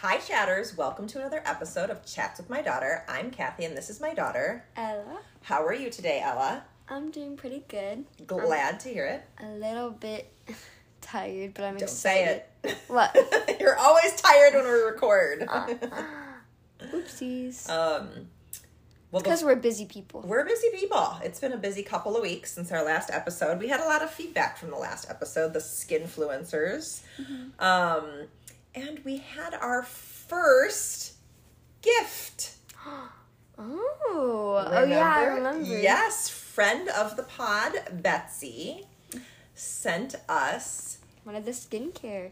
Hi, chatters. Welcome to another episode of Chats with My Daughter. I'm Kathy, and this is my daughter. Ella. How are you today, Ella? I'm doing pretty good. Glad to hear it. A little bit tired, but I'm Don't excited. say it. What? You're always tired when we record. Oopsies. um, well, Because we're busy people. We're busy people. It's been a busy couple of weeks since our last episode. We had a lot of feedback from the last episode, the skinfluencers. Um, and we had our first gift. Oh, oh yeah, I remember. Yes, friend of the pod, Betsy, sent us One of the skincare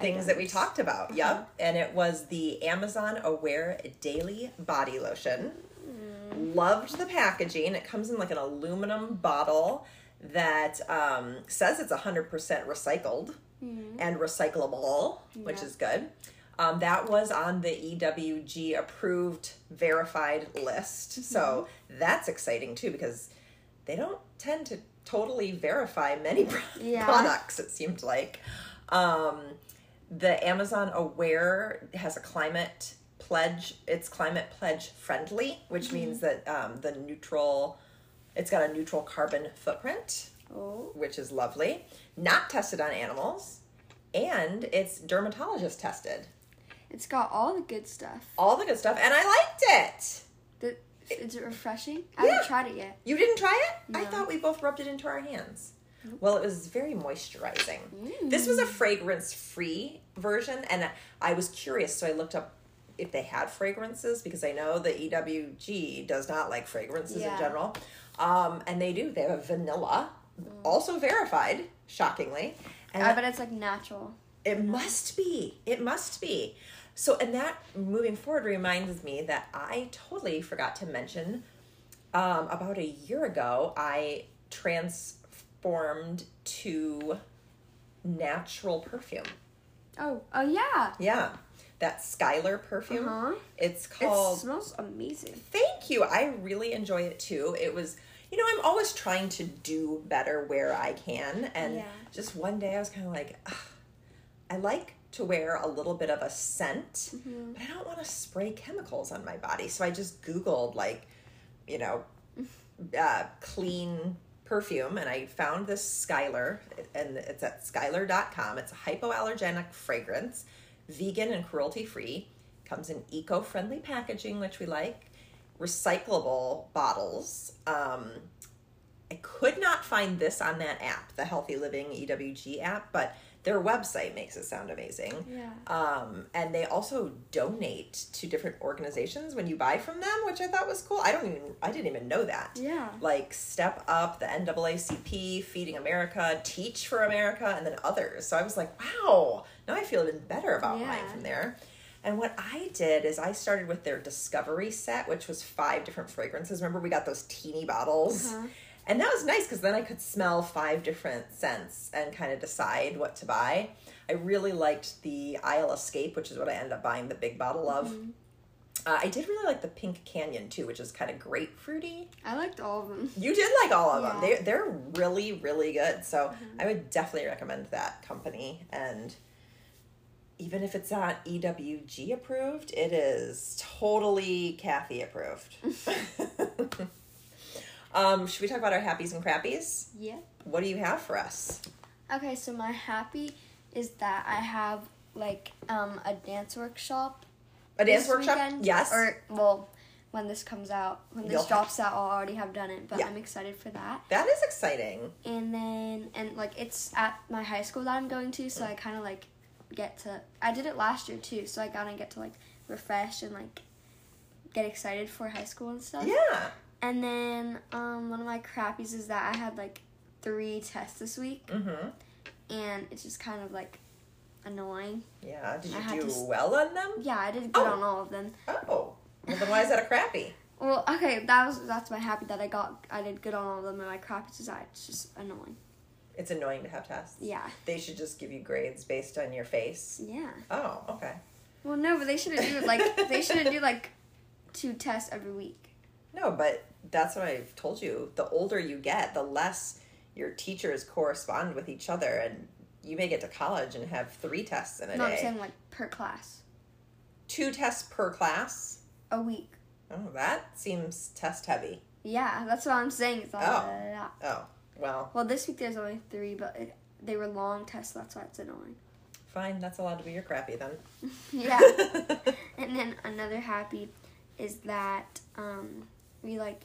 things that we talked about. Uh-huh. Yep. And it was the Amazon Aware Daily Body Lotion. Mm. Loved the packaging. It comes in like an aluminum bottle that um, says it's 100% recycled and recyclable, which Mm. Is good. Um, that was on the EWG approved verified list. So Mm-hmm. that's exciting too because they don't tend to totally verify many pro- Yeah. products, it seemed like. Um, the Amazon Aware has a climate pledge. It's climate pledge friendly, which Mm-hmm. means that um, the neutral, it's got a neutral carbon footprint, Oh. which is lovely. Not tested on animals, and it's dermatologist tested. It's got all the good stuff. All the good stuff, and I liked it. The, is it refreshing? I Yeah. haven't tried it yet. You didn't try it? I thought we both rubbed it into our hands. Well, it was very moisturizing. This was a mm. fragrance free version, and I was curious, so I looked up if they had fragrances because I know the EWG does not like fragrances in general. Um, and they do. They have a vanilla, also verified, shockingly. And I bet it's like natural. it must be. It must be. So, and that moving forward reminds me that I totally forgot to mention um, about a year ago, I transformed to natural perfume. Oh, oh yeah. Yeah, that Skylar perfume. Uh-huh. It's It called. smells amazing. Thank you. I really enjoy it too. It was, you know, I'm always trying to do better where I can. And Yeah. just one day I was kind of like, "Ugh, I like to wear a little bit of a scent, Mm-hmm. but I don't want to spray chemicals on my body. So I just Googled, like, you know, uh, clean perfume and I found this Skylar and it's at skylar.com. It's a hypoallergenic fragrance, vegan and cruelty free. Comes in eco friendly packaging, which we like, recyclable bottles. Um, I could not find this on that app, the Healthy Living EWG app, but their website makes it sound amazing. Yeah. Um, and they also donate to different organizations when you buy from them, which I thought was cool. I don't even I didn't even know that. Yeah. Like Step Up, the NAACP, Feeding America, Teach for America, and then others. So I was like, wow, now I feel even better about mine Yeah. from there. And what I did is I started with their Discovery set, which was five different fragrances. Remember, we got those teeny bottles? Uh-huh. And that was nice because then I could smell five different scents and kind of decide what to buy. I really liked the Isle Escape, which is what I ended up buying the big bottle of. Mm-hmm. Uh, I did really like the Pink Canyon too, which is kind of grapefruity. I liked all of them. You did like all of them. They they're really really good. So I would definitely recommend that company. And even if it's not EWG approved, it is totally Kathy approved. um, should we talk about our happies and crappies? Yeah. What do you have for us? Okay, so my happy is that I have like um a dance workshop. A dance workshop? weekend. Yes. Or well, when this comes out, when this You'll drops out, I'll already have done it. But Yeah. I'm excited for that. that is exciting. And then and like it's at my high school that I'm going to, so I kind of like get to. I did it last year too, so I kind of get to like refresh and like get excited for high school and stuff. Yeah. And then um one of my crappies is that I had like three tests this week, Mm-hmm. and it's just kind of like annoying. Yeah. Did I you had do to well on them? Yeah, I did good Oh. on all of them. Oh. Well, then why is that a crappy? Well, okay, that was that's my happy that I got. I did good on all of them, and my crappies is that it's just annoying. It's annoying to have tests. Yeah, They should just give you grades based on your face. yeah. Oh, okay. Well, no, but they shouldn't do like they shouldn't do like two tests every week. No, but that's what I've told you. The older you get, the less your teachers correspond with each other, and you may get to college and have three tests in a No, I'm saying like per class. two tests per class. A week. Oh, that seems test heavy. Yeah, that's what I'm saying. It's a Oh. Oh, well, this week there's only three, but it, they were long tests. That's why it's annoying. fine. That's allowed to be your crappy then. Yeah. and then another happy is that um, we like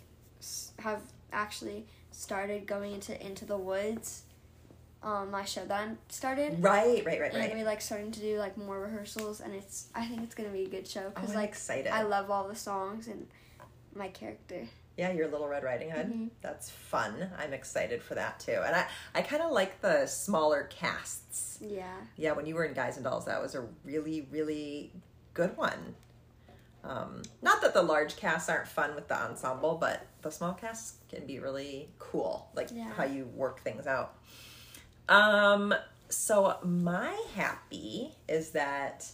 have actually started going into into the woods. Um, my show that I started. right, right, right, right. And right. we like starting to do like more rehearsals, and it's I think it's gonna be a good show Oh, because I'm like excited. I love all the songs and my character. Yeah, your Little Red Riding Hood. Mhm. That's fun. I'm excited for that too. And I, I kind of like the smaller casts. Yeah. Yeah, when you were in Guys and Dolls, that was a really, really good one. Um, not that the large casts aren't fun with the ensemble, but the small casts can be really cool, like Yeah. how you work things out. Um, so my happy is that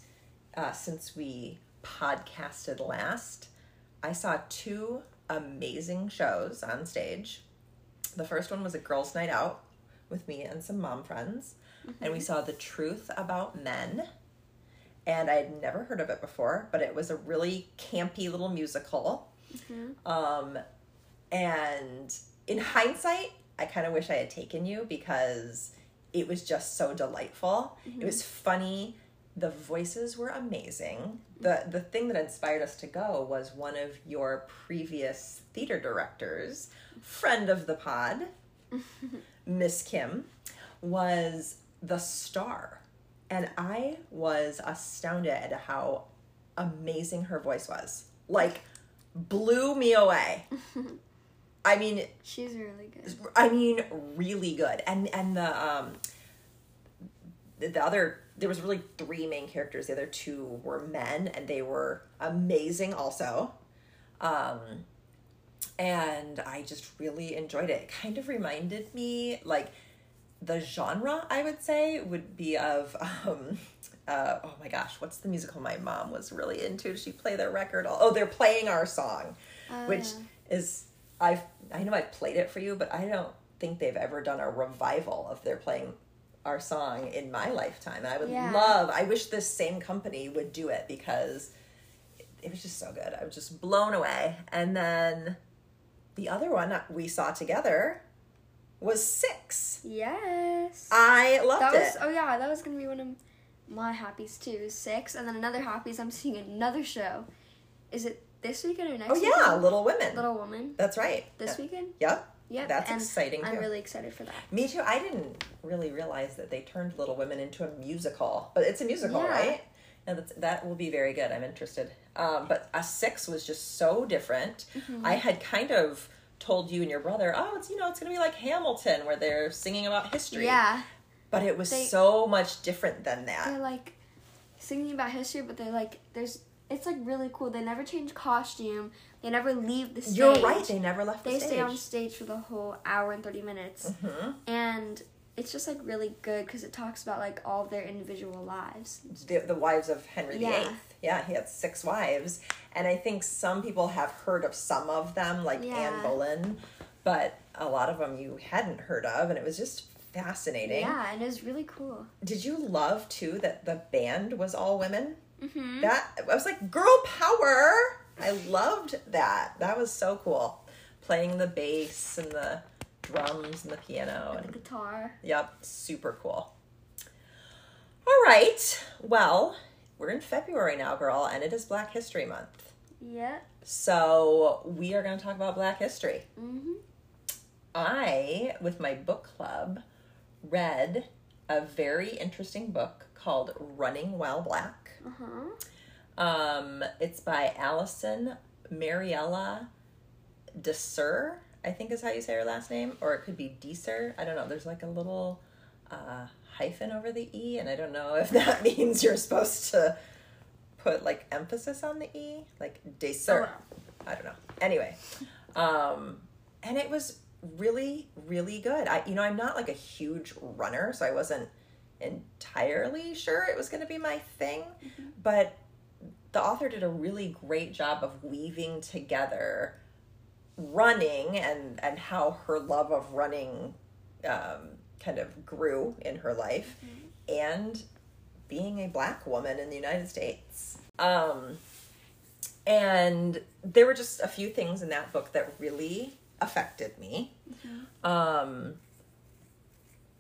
uh, since we podcasted last, I saw two amazing shows on stage. The first one was a girls' night out with me and some mom friends, and we mm-hmm. saw The Truth About Men. And I had never heard of it before, but it was a really campy little musical. Mm-hmm. Um, and in hindsight, I kind of wish I had taken you because it was just so delightful. It mm-hmm. was funny. The voices were amazing. The the thing that inspired us to go was one of your previous theater directors, friend of the pod, Miss Kim, was the star. And I was astounded at how amazing her voice was. Like blew me away. I mean, She's really good. I mean, really good. And and the um the, the other there was really three main characters. The other two were men, and they were amazing also. Um, and I just really enjoyed it. It kind of reminded me like the genre I would say would be of um uh oh my gosh, what's the musical my mom was really into? She play their record all oh they're playing our song. which Oh. is I've I know I've played it for you, but I don't think they've ever done a revival of their playing our song in my lifetime. I would Yeah. love I wish this same company would do it because it, was just so good. I was just blown away. And then the other one we saw together was Six. Yes. I loved that it. oh yeah, that was gonna be one of my happies too. Six, and then another happy is I'm seeing another show. Is it this weekend or next? oh yeah, weekend? Little Women. Little Woman. That's right. This Yeah. weekend. Yep. Yep. That's exciting I'm too. really excited for that. Me too. I didn't really realize that they turned Little Women into a musical, but it's a musical, Yeah. right? And that's, that will be very good. I'm interested. Um, but a six was just so different. Mm-hmm. I had kind of told you and your brother, oh, it's you know, it's gonna be like Hamilton, where they're singing about history. Yeah, But it was They- so much different than that. they're like singing about history, but they're like there's it's like really cool. They never change costume. They never leave the stage. You're right. They never left the They stage. stay on stage for the whole hour and 30 minutes. Mhm. And it's just like really good because it talks about like all their individual lives. the, the wives of Henry Yeah. VIII. Yeah, he had six wives, and I think some people have heard of some of them, like Yeah. Anne Boleyn, but a lot of them you hadn't heard of, and it was just fascinating. Yeah, and it was really cool. Did you love too that the band was all women? Mm-hmm. That I was like, girl power! I loved that. That was so cool. Playing the bass and the drums and the piano the and guitar. Yep, super cool. All right. Well, we're in February now, girl, and it is Black History Month. Yeah. So we are going to talk about Black history. Mm-hmm. I, with my book club, read a very interesting book called Running While Black. Uh-huh. Um, it's by Alison Mariella Desir, I think is how you say her last name, or it could be Deser. I don't know. There's like a little uh, hyphen over the E, and I don't know if that means you're supposed to put like emphasis on the E, like Desir. I don't know. Anyway, um, and it was really, really good. I, you know, I'm not like a huge runner, so I wasn't entirely sure it was going to be my thing, but the author did a really great job of weaving together running and and how her love of running um, kind of grew in her life and being a black woman in the United States. Um, and there were just a few things in that book that really affected me. Um,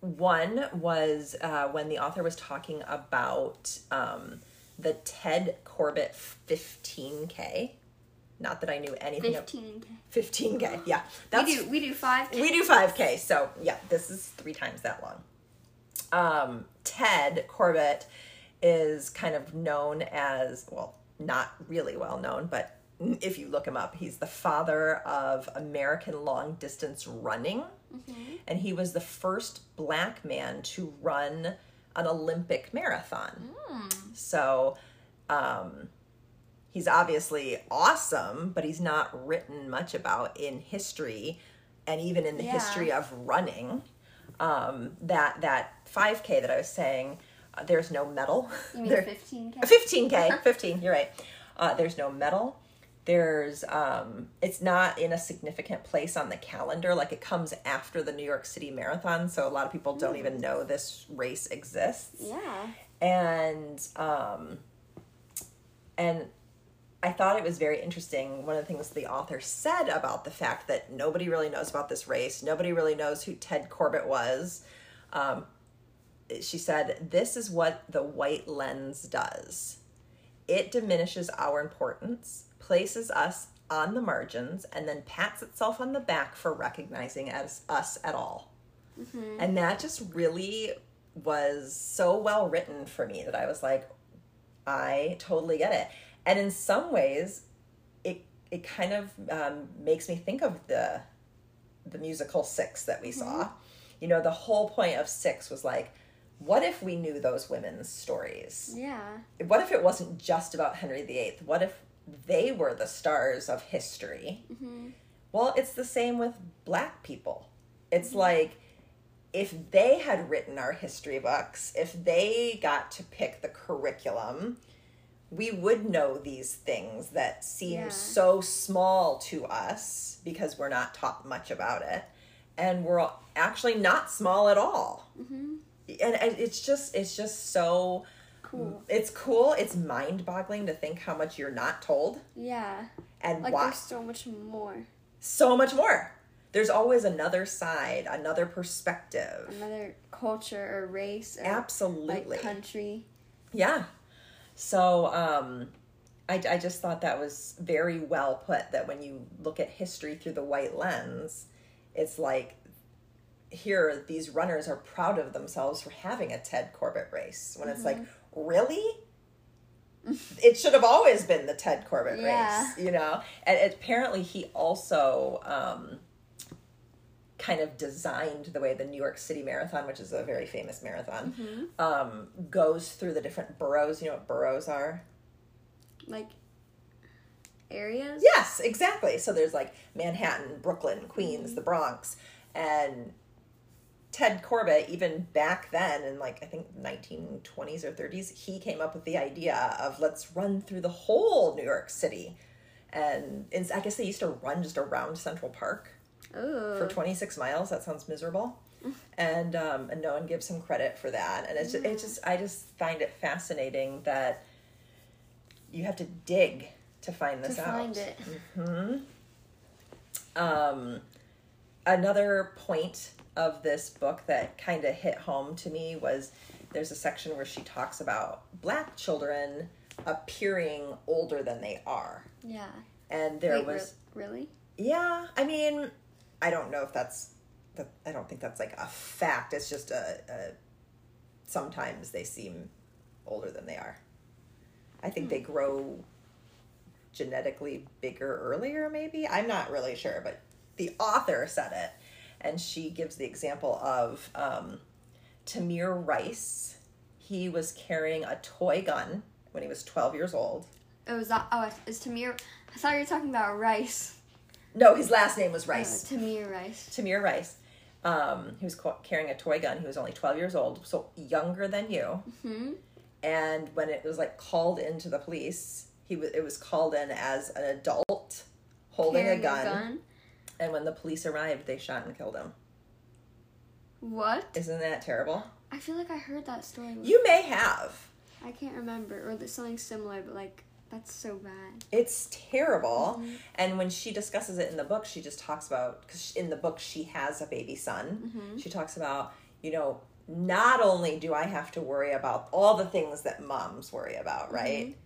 one was uh, when the author was talking about um, the Ted Corbett 15K. Not that I knew anything of Fifteen. 15K. Yeah. We do we do five. we do 5K. So, yeah, this is three times that long. Um, Ted Corbett is kind of known as, well, not really well known, but if you look him up, he's the father of American long distance running. And he was the first black man to run an Olympic marathon. So, um, he's obviously awesome, but he's not written much about in history and even in the Yeah. history of running. Um, that that 5K that I was saying, uh, there's no medal. You mean There- fifteen k? 15K, 15, you're right. Uh, there's no medal. There's um it's not in a significant place on the calendar like it comes after the New York City Marathon so a lot of people don't even know this race exists Yeah. and um and I thought it was very interesting. One of the things the author said about the fact that nobody really knows about this race, nobody really knows who Ted Corbett was. Um, she said, This is what the white lens does it diminishes our importance, places us on the margins, and then pats itself on the back for recognizing as us at all. And that just really was so well written for me that I was like, I totally get it. And in some ways, it it kind of um, makes me think of the the musical Six that we saw. You know, the whole point of Six was like, what if we knew those women's stories? Yeah. What if it wasn't just about Henry VIII? What if they were the stars of history? Mm-hmm. Well, it's the same with black people. It's mm-hmm. like if they had written our history books, if they got to pick the curriculum, we would know these things that seem Yeah. so small to us because we're not taught much about it. And we're actually not small at all. Mm-hmm. And, and it's just it's just so Cool. it's cool. It's mind-boggling to think how much you're not told Yeah. and Like why there's so much more. so much more. There's always another side, another perspective. Another culture or race or Absolutely. like country. Yeah. So um I, I just thought that was very well put that when you look at history through the white lens, it's like here these runners are proud of themselves for having a Ted Corbett race. When it's like, really? it should have always been the Ted Corbett Yeah. race, you know? And apparently he also um kind of designed the way the New York City Marathon, which is a very famous marathon, um, goes through the different boroughs. You know what boroughs are? Like areas. Yes, exactly. So there's like Manhattan, Brooklyn, Queens, the Bronx, and Ted Corbett, even back then in like I think 1920s or 30s, he came up with the idea of let's run through the whole New York City. And it's, I guess they used to run just around Central Park Oh. for 26 miles. That sounds miserable. And um, and no one gives him credit for that. And it's just, it just I just find it fascinating that you have to dig to find to this out. find it. Um, another point of this book that kind of hit home to me was there's a section where she talks about black children appearing older than they are. Yeah. And there Wait, re- was really? yeah, I mean, I don't know if that's that I don't think that's like a fact. It's just a, a sometimes they seem older than they are. I think they hmm. grow genetically bigger earlier maybe. I'm not really sure, but the author said it and she gives the example of um, Tamir Rice. He was carrying a toy gun when he was 12 years old. Oh, is that? Oh, it's Tamir. I thought you were talking about rice. No, his last name was Rice. Tamir Rice. Tamir Rice. Um, he was ca- carrying a toy gun. He was only 12 years old, so younger than you. Hmm. And when it was like called into the police, he was it was called in as an adult holding Carrying a gun. And when the police arrived, they shot and killed him. What? Isn't that terrible? I feel like I heard that story. You may have. I can't remember, or something similar, but like That's so bad. It's terrible. Mm-hmm. And when she discusses it in the book, she just talks about because in the book she has a baby son. Mm-hmm. She talks about you know not only do I have to worry about all the things that moms worry about, mm-hmm. right?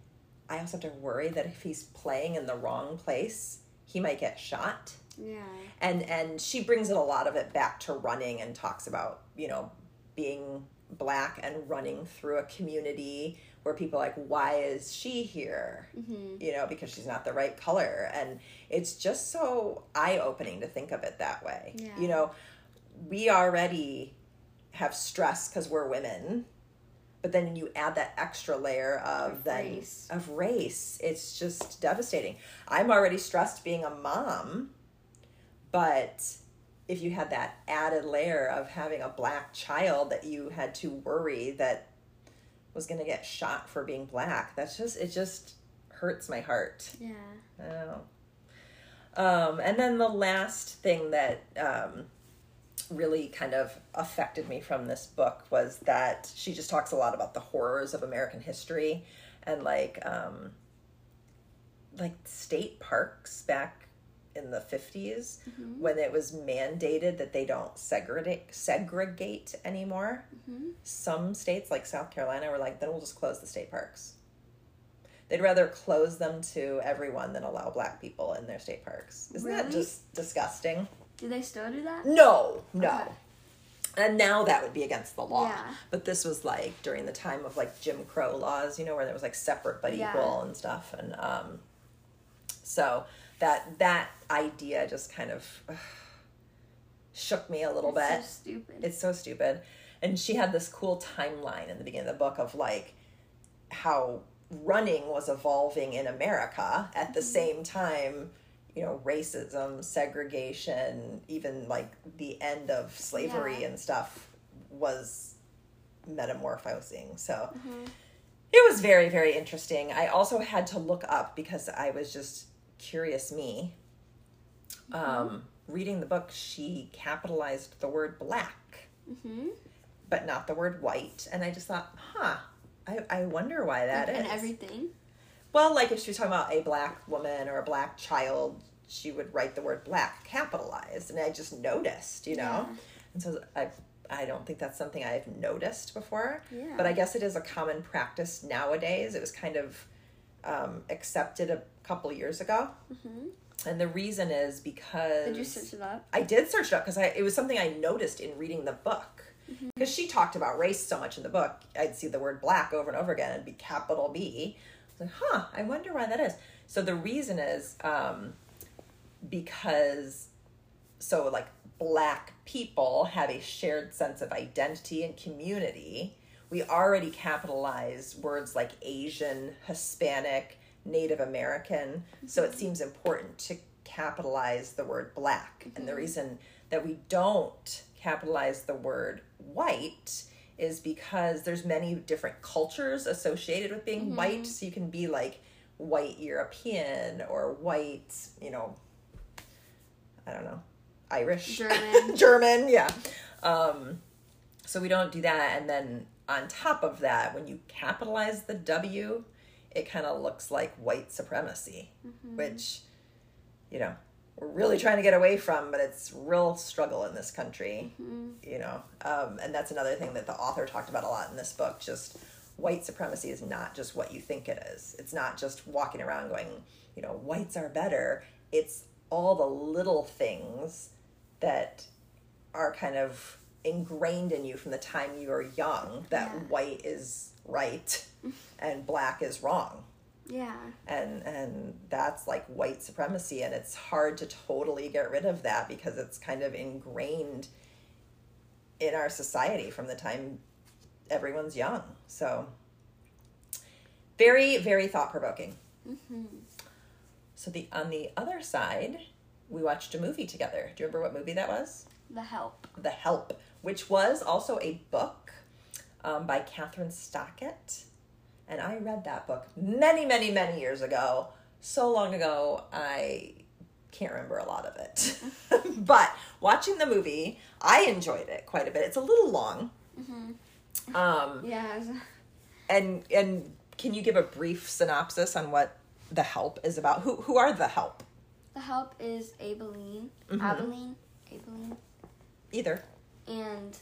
I also have to worry that if he's playing in the wrong place, he might get shot. Yeah. And and she brings it a lot of it back to running and talks about you know being black and running through a community where people are like why is she here mm-hmm. you know because she's not the right color and it's just so eye-opening to think of it that way Yeah. you know we already have stress because we're women but then you add that extra layer of, Of then race. of race it's just devastating i'm already stressed being a mom but if you had that added layer of having a black child that you had to worry that was going to get shot for being black that's just it just hurts my heart Yeah. I. Um, and then the last thing that um, really kind of affected me from this book was that she just talks a lot about the horrors of American history and like um, like state parks back in the 50s when it was mandated that they don't segregate segregate anymore. Some states like South Carolina were like then we'll just close the state parks. They'd rather close them to everyone than allow black people in their state parks. Isn't that just disgusting? Do they still do that? No, no. Okay. And now that would be against the law. Yeah. But this was like during the time of like Jim Crow laws, you know, where there was like separate but Yeah. equal and stuff. And um so that that idea just kind of ugh, shook me a little It's bit. so stupid. It's so stupid. And she had this cool timeline in the beginning of the book of like how running was evolving in America at the same time, you know, racism, segregation, even like the end of slavery Yeah. and stuff was metamorphosing. So Mm-hmm. it was very, very interesting. I also had to look up because I was just curious me. Um, reading the book, she capitalized the word black mm-hmm. but not the word white. And I just thought, huh, I, I wonder why that is. and everything. Well, like if she was talking about a black woman or a black child, she would write the word black capitalized. And I just noticed, you know? Yeah. And so I, I don't think that's something I've noticed before. Yeah. But I guess it is a common practice nowadays. It was kind of um, accepted a couple years ago. And the reason is because Mm-hmm. Did you search it up? I did search it up because I it was something I noticed in reading the book. Because she talked about race so much in the book, I'd see the word black over and over again and be capital B. I was like, huh, I wonder why that is. So the reason is um, because, so like black people have a shared sense of identity and community. We already capitalize words like Asian, Hispanic, Native American. So it mhm. seems important to capitalize the word black. And the mhm. reason that we don't capitalize the word white is because there's many different cultures associated with being mm-hmm. white. So you can be like white European or white, you know, I don't know, Irish, German. German, yeah. Um, so we don't do that. And then on top of that, when you capitalize the W, it kind of looks like white supremacy, which, you know, we're really trying to get away from, but it's real struggle in this country, you know. Um, and that's another thing that the author talked about a lot in this book. Just white supremacy is not just what you think it is. It's not just walking around going, you know, whites are better. It's all the little things that are kind of ingrained in you from the time you are young that Yeah. white is right and black is wrong. Yeah. and and that's like white supremacy and it's hard to totally get rid of that because it's kind of ingrained in our society from the time everyone's young. So very very thought provoking mm-hmm. so the on the other side we watched a movie together. Do you remember what movie that was? The help. the Help, which was also a book um, by Kathryn Stockett. And I read that book many, many, many years ago. So long ago, I can't remember a lot of it. but watching the movie, I enjoyed it quite a bit. It's a little long. Um, Yeah. and and can you give a brief synopsis on what the help is about? Who who are the help? The help is Aibileen, Mhm. Aibileen, Aibileen, Either. and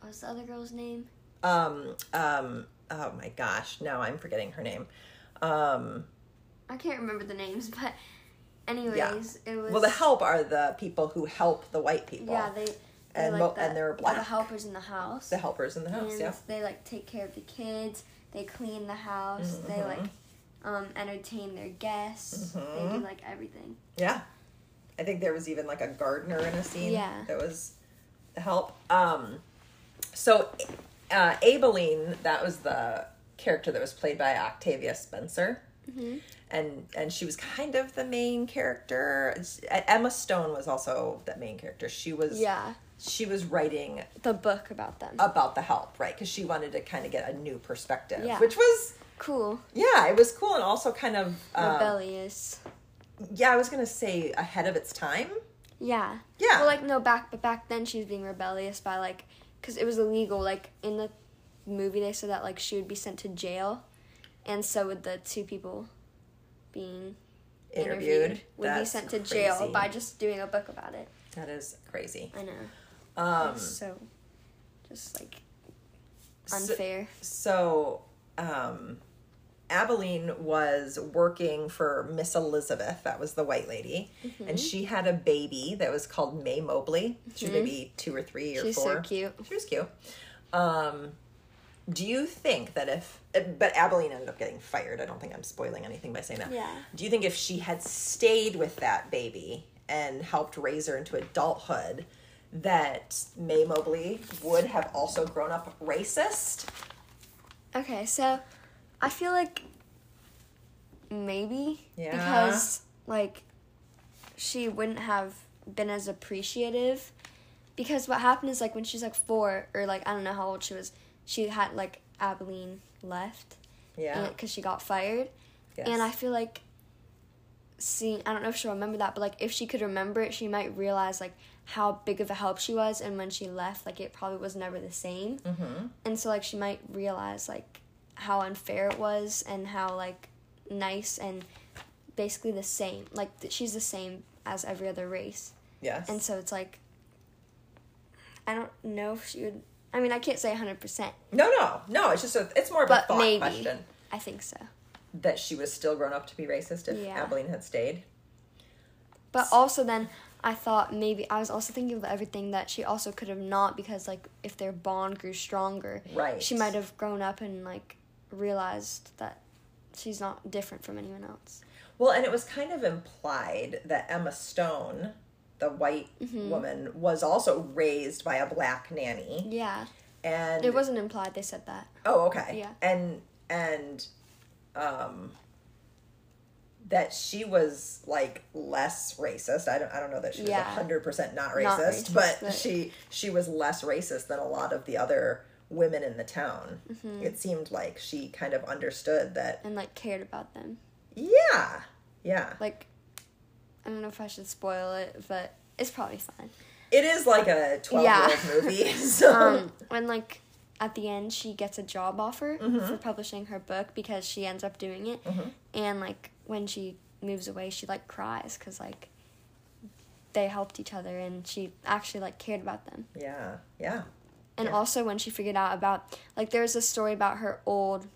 what's the other girl's name? Um um oh my gosh, no, I'm forgetting her name. Um I can't remember the names, but anyways, it was. well the help are the people who help the white people. Yeah, they. they And like mo- the, and they're black. The helpers in the house. The helpers in the house, and yeah. they like take care of the kids. They clean the house. They Mhm. like um, entertain their guests. They Mhm. do like everything. Yeah. I think there was even like a gardener in a scene. Yeah. That was the help. Um so uh Aibileen, that was the character that was played by Octavia Spencer. Mhm. And and she was kind of the main character. Emma Stone was also the main character. She was Yeah, she was writing the book about them. about the help, right? Because she wanted to kind of get a new perspective, Yeah. which was cool. yeah, it was cool and also kind of um, Rebellious. yeah, I was gonna say ahead of its time. Yeah. Yeah, Well, like no back, but back then she was being rebellious by like, because it was illegal. Like in the movie, they said that like she would be sent to jail, and so would the two people being interviewed, interviewed, would be sent to jail by just doing a book about it. That is crazy. I know. Um, so, just like so, unfair. so, um, Aibileen was working for Miss Elizabeth. That was the white lady, Mm-hmm. and she had a baby that was called Mae Mobley. She was maybe two or three or She's four. so cute. She was cute. Um, do you think that if, but Aibileen ended up getting fired. I don't think I'm spoiling anything by saying that. Yeah. Do you think if she had stayed with that baby and helped raise her into adulthood, that Mae Mobley would have also grown up racist? Okay, so I feel like maybe Yeah. because like she wouldn't have been as appreciative because what happened is like when she's like four or like I don't know how old she was, she had like Aibileen left Yeah. because she got fired, yes. and I feel like seeing I don't know if she'll remember that, but like if she could remember it, she might realize like how big of a help she was, and when she left, like it probably was never the same hmm and so like she might realize like how unfair it was and how like nice and basically the same like th- she's the same as every other race Yes. and so it's like i don't know if she would i mean i can't say 100% no, no, no. It's just a, it's more of a thought maybe. question i think so that she was still grown up to be racist if Yeah. Aibileen had stayed. but also then i thought maybe i was also thinking of everything that she also could have not because like if their bond grew stronger Right. she might have grown up and like realized that she's not different from anyone else Well, and it was kind of implied that Emma Stone, the white Mm-hmm. woman, was also raised by a black nanny. yeah And It wasn't implied. They said that. Oh, okay. Yeah. And and um that she was like less racist. I don't I don't know that she was Yeah. hundred percent not racist, Not racist, but, but- she she was less racist than a lot of the other women in the town. Mm-hmm. It seemed like she kind of understood that and like cared about them. yeah. Yeah. Like, I don't know if I should spoil it, but it's probably fine. It is like a 12 Yeah. year old movie. So Um, when like at the end she gets a job offer Mm-hmm. for publishing her book because she ends up doing it, Mhm. and like when she moves away, she like cries because like they helped each other and she actually like cared about them. yeah. Yeah. And Yeah. also when she figured out about like there's a story about her old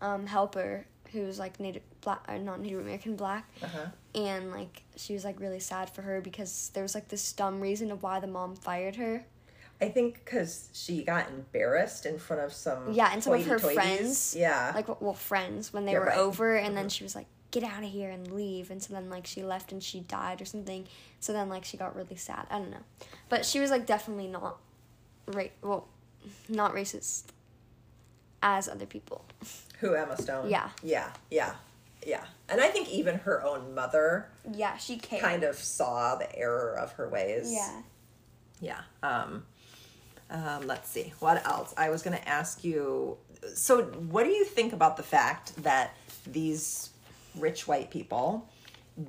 um, helper who was like native black or not Native American black Uh-huh. and like she was like really sad for her because there was like this dumb reason of why the mom fired her. I think because she got embarrassed in front of some Yeah, and some of her friends, Yeah, Like well, friends when they were right. over and then she was like get out of here and leave and so then like she left and she died or something. So then like she got really sad. I don't know. But she was like definitely not ra- well not racist as other people. who Emma Stone? Yeah. yeah, yeah, yeah. And I think even her own mother Yeah, she cared. kind of saw the error of her ways. Yeah. yeah. Um, um, let's see what else. I was going to ask you. So, what do you think about the fact that these rich white people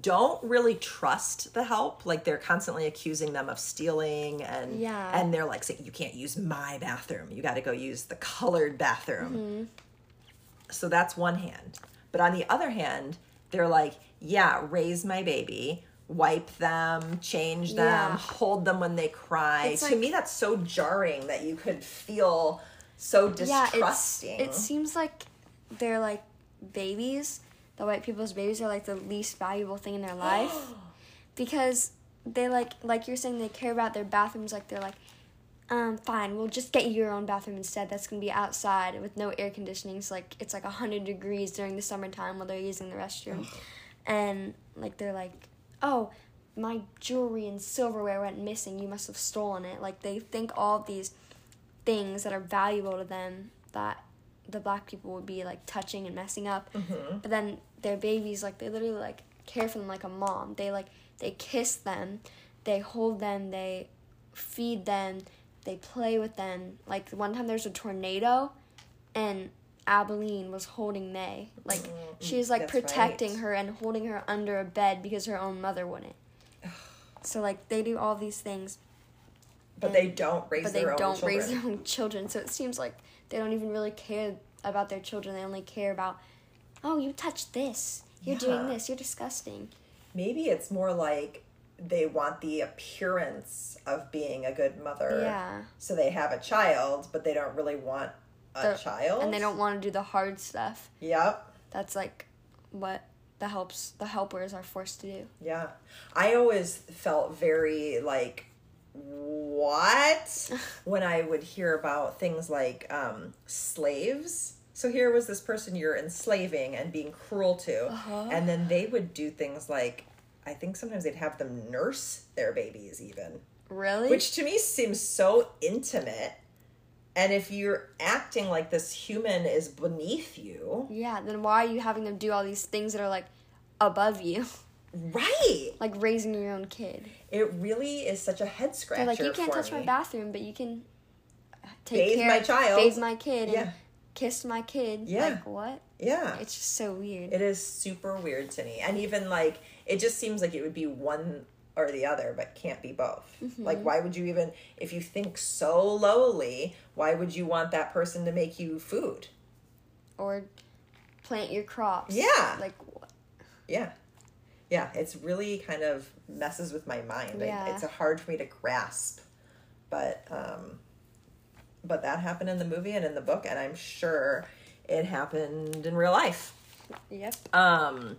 don't really trust the help? Like they're constantly accusing them of stealing, and Yeah. and they're like saying, "You can't use my bathroom. You got to go use the colored bathroom." Mm-hmm. So that's one hand. But on the other hand, they're like, yeah, raise my baby, wipe them, change them, Yeah. hold them when they cry. It's to like- me, that's so jarring that you could feel so Yeah, it seems like they're like babies. The white people's babies are like the least valuable thing in their life because they like like you're saying they care about their bathrooms. Like they're like, um, fine, we'll just get you your own bathroom instead. That's gonna be outside with no air conditioning. So like it's like hundred degrees during the summertime while they're using the restroom, and like they're like, oh. My jewelry and silverware went missing. You must have stolen it. Like they think all of these things that are valuable to them that the black people would be like touching and messing up. Mhm. But then their babies, like they literally like care for them like a mom. They like they kiss them, they hold them, they feed them, they play with them. Like one time there's a tornado, and Aibileen was holding Mae. Like she's like that's protecting right. her and holding her under a bed because her own mother wouldn't. So like they do all these things but they don't raise but they don't children. raise their own children. So it seems like they don't even really care about their children. They only care about, oh, you touched this. You're doing this. You're disgusting. Maybe it's more like they want the appearance of being a good mother. Yeah. So they have a child, but they don't really want a The- child. And they don't want to do the hard stuff. Yep. That's like what the helps the helpers are forced to do. Yeah. I always felt very like what when I would hear about things like um, slaves. So here was this person you're enslaving and being cruel to, Uh-huh. and then they would do things like I think sometimes they'd have them nurse their babies even. Really? which to me seems so intimate. And if you're acting like this human is beneath you, yeah. Then why are you having them do all these things that are like above you, right? like raising your own kid? It really is such a head scratcher. Like, you can't touch me. my bathroom, but you can take Bathe care, my child." bathe my kid, Yeah. and kiss my kid. Yeah. Like what? Yeah, It's just so weird. it is super weird to me, and even like it just seems like it would be one or the other, but can't be both. Mm-hmm. Like, why would you even, if you think so lowly, why would you want that person to make you food? or plant your crops. Yeah. Like what? Yeah. Yeah, it's really kind of messes with my mind. I- Yeah. it's hard for me to grasp. But um but that happened in the movie and in the book and I'm sure it happened in real life. Yep. Um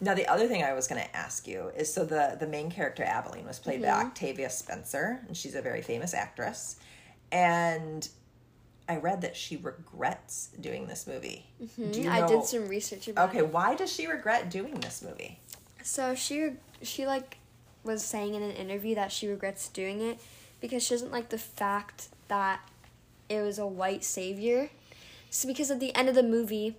now the other thing I was going to ask you is so the the main character Aibileen was played by Octavia Spencer and she's a very famous actress and I read that she regrets doing this movie. Do you I did some research about Okay, it. why does she regret doing this movie? So she she like was saying in an interview that she regrets doing it because she doesn't like the fact that it was a white savior. So because at the end of the movie,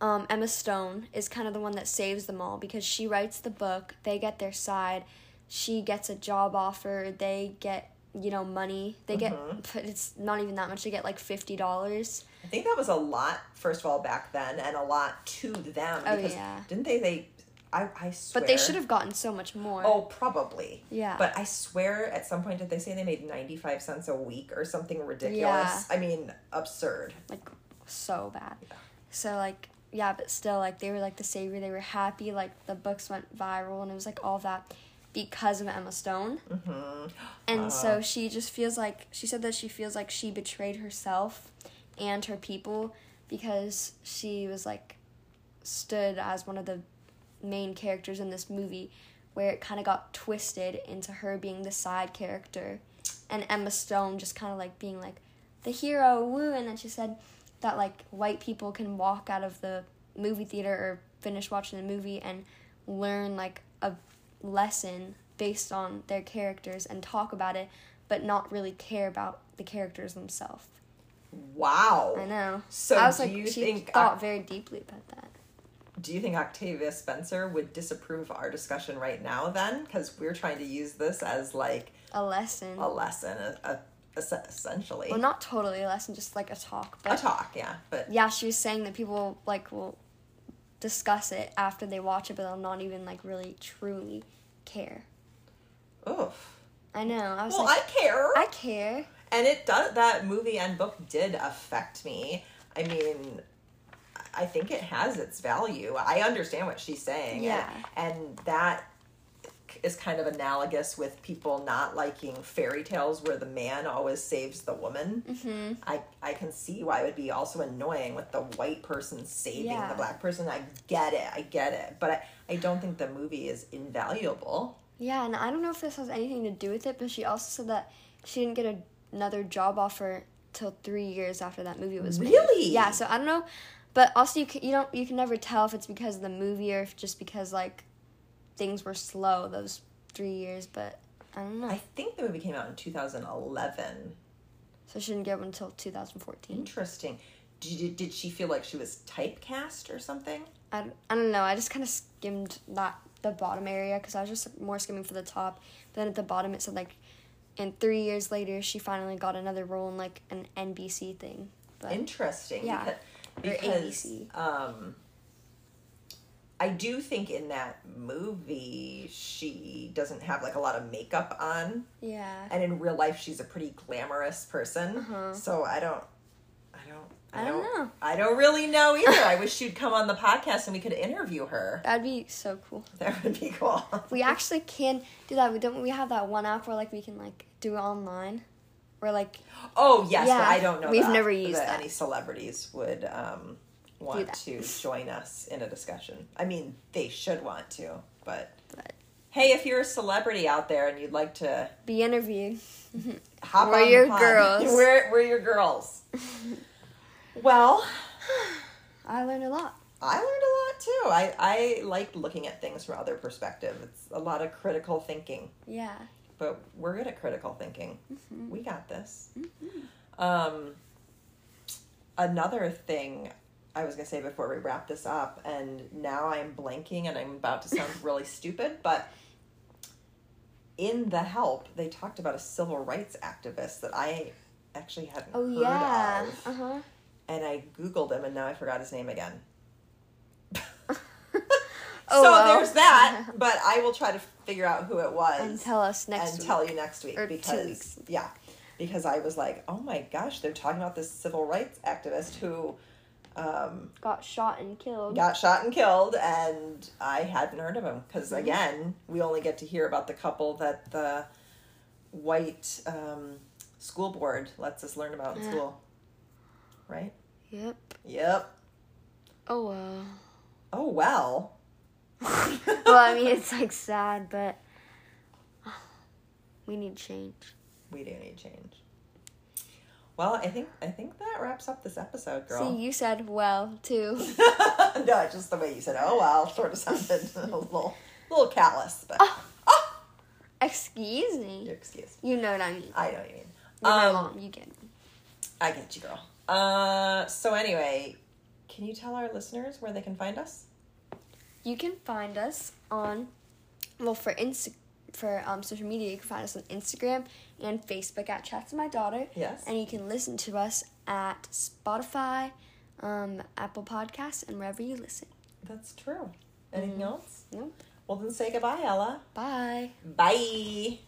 um, Emma Stone is kind of the one that saves them all because she writes the book, they get their side, she gets a job offer, they get you know money, they get but it's not even that much. They get like fifty dollars. I think that was a lot, first of all, back then, and a lot to them. Oh, yeah. Didn't they? They, I, I swear. But they should have gotten so much more. Oh, probably. Yeah. But I swear, at some point, did they say they made ninety-five cents a week or something ridiculous? Yeah. I mean, absurd. like so bad. Yeah. So like yeah, but still like they were like the savior. They were happy. Like the books went viral and it was like all that because of Emma Stone. hmm And so she just feels like she said that she feels like she betrayed herself and her people because she was like stood as one of the main characters in this movie where it kind of got twisted into her being the side character and Emma Stone just kind of like being like the hero woo and then she said that like white people can walk out of the movie theater or finish watching the movie and learn like a lesson based on their characters and talk about it but not really care about the characters themselves. Wow. I know. So I was do like you she think thought Oc- very deeply about that. Do you think Octavia Spencer would disapprove of our discussion right now? Then, because we're trying to use this as like A lesson. a lesson, a, a, a- essentially well, not totally a lesson, just like a talk. a talk. Yeah, but yeah, she was saying that people like will discuss it after they watch it, but they'll not even like really truly care. oof. I know. I was Well, like, I care. I care. and it does that movie and book did affect me i mean I think it has its value. I understand what she's saying. Yeah. And, and that is kind of analogous with people not liking fairy tales where the man always saves the woman. Mm-hmm. I, I can see why it would be also annoying with the white person saving Yeah. the black person. I get it. I get it. But I, I don't think the movie is invaluable. Yeah, and I don't know if this has anything to do with it, but she also said that she didn't get a, another job offer till three years after that movie was made. Really? Yeah. So I don't know, but also you can, you don't you can never tell if it's because of the movie or if just because like things were slow those three years. But I don't know. I think the movie came out in 2011. so she didn't get one until 2014. Interesting. Did, did she feel like she was typecast or something? I, don't- I don't know. I just kind of skimmed that the bottom area because I was just more skimming for the top. But then at the bottom it said like, and three years later she finally got another role in like an NBC thing. But Interesting. Yeah. Because, because um, I do think in that movie she doesn't have like a lot of makeup on, yeah, and in real life she's a pretty glamorous person. Uh-huh. So I don't, I don't, I don't know. I don't really know either. I wish she'd come on the podcast and we could interview her. that'd be so cool. That would be cool. We actually can do that. We don't. We have that one app where like we can like do it online, where like Oh yes, Yeah, but I don't know. we've that- never used that that. any celebrities would um, want to join us in a discussion. I mean, they should want to, but But- hey, if you're a celebrity out there and you'd like to be interviewed. hop We're on your pod, girls. we're we're your girls. well, I learned a lot. I learned a lot too. I I like looking at things from other perspective. It's a lot of critical thinking. Yeah. But we're good at critical thinking. Mm-hmm. We got this. Um, another thing I was gonna say before we wrap this up, and now I'm blanking, and I'm about to sound really stupid, but in the help they talked about a civil rights activist that I actually hadn't Oh heard yeah. of, Uh huh. and I googled him, and now I forgot his name again. Oh, so well. there's that, but I will try to figure out who it was And tell us next and week. tell you next week Or two because weeks. yeah because i was like oh my gosh they're talking about this civil rights activist who um, Got shot and killed. got shot and killed and i hadn't heard of him because Mm-hmm. again we only get to hear about the couple that the white um, school board lets us learn about in Yeah. school right Yep. yep Oh well. oh well well, I mean, it's like sad, but we need change. we do need change well i think i think that wraps up this episode girl See, you said well too. no, just the way you said, "Oh well," sort of sounded a little, little callous, but Oh. oh, Excuse me. excuse. You know what I mean. I know what you mean. You're my Um, mom. You get me. I get you, girl. Uh, so anyway, can you tell our listeners where they can find us? You can find us on, well, for Insta, for um, social media, you can find us on Instagram and Facebook at Chats with My Daughter. Yes. And you can listen to us at Spotify, um, Apple Podcasts, and wherever you listen. That's true. Anything else? Nope. Well, then say goodbye, Ella. Bye. Bye.